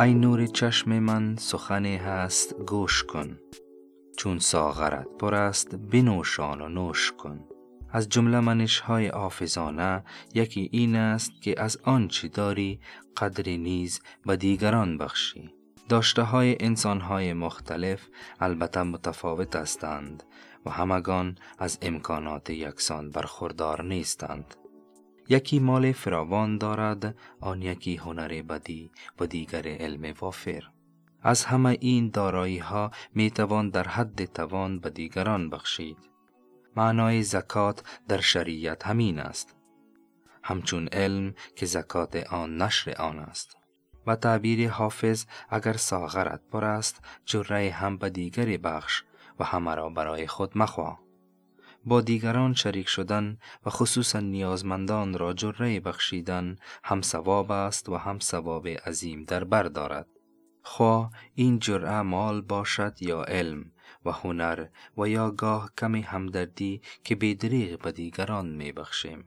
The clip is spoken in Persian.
ای نور چشم من سخنی هست گوش کن. چون ساغرت پر است بنوشان و نوش کن. از جمله منش های حافظانه یکی این است که از آنچه داری قدر نیز به دیگران بخشی. داشته های انسان های مختلف البته متفاوت هستند و همگان از امکانات یکسان برخوردار نیستند. یکی مال فراوان دارد آن یکی هنر بدی و دیگر علم وافر. از همه این دارایی ها می توان در حد توان به دیگران بخشید. معنای زکات در شریعت همین است. همچون علم که زکات آن نشر آن است. و تعبیر حافظ اگر ساغرت پر است جره هم به دیگری بخش و همه را برای خود مخواه. با دیگران شریک شدن و خصوصا نیازمندان را جره بخشیدن هم ثواب است و هم ثواب عظیم در بر دارد. خواه این جرعه مال باشد یا علم و هنر و یا گاه کمی همدردی که بدریغ به دیگران می بخشیم